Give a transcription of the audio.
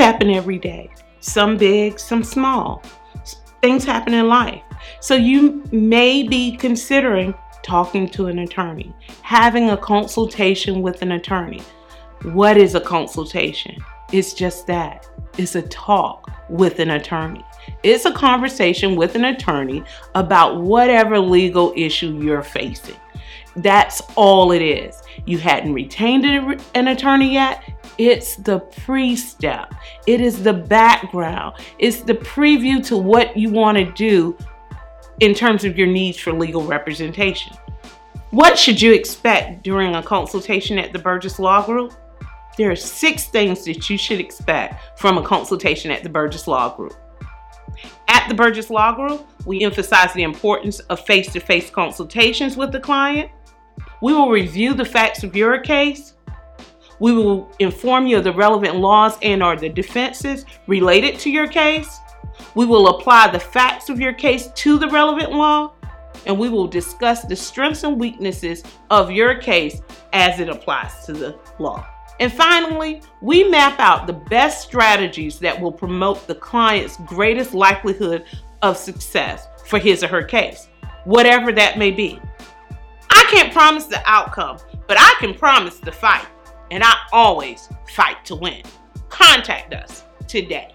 happen every day, some big, some small. Things happen in life. So you may be considering talking to an attorney, having a consultation with an attorney. What is a consultation? It's just that it's a talk with an attorney. It's a conversation with an attorney about whatever legal issue you're facing. That's all it is. You hadn't retained an attorney yet. It's the pre step, it is the background, it's the preview to what you want to do in terms of your needs for legal representation. What should you expect during a consultation at the Burgess Law Group? There are six things that you should expect from a consultation at the Burgess Law Group. At the Burgess Law Group, we emphasize the importance of face to face consultations with the client. We will review the facts of your case. We will inform you of the relevant laws and or the defenses related to your case. We will apply the facts of your case to the relevant law, and we will discuss the strengths and weaknesses of your case as it applies to the law. And finally, we map out the best strategies that will promote the client's greatest likelihood of success for his or her case, whatever that may be. Can't promise the outcome, but I can promise the fight, and I always fight to win. Contact us today.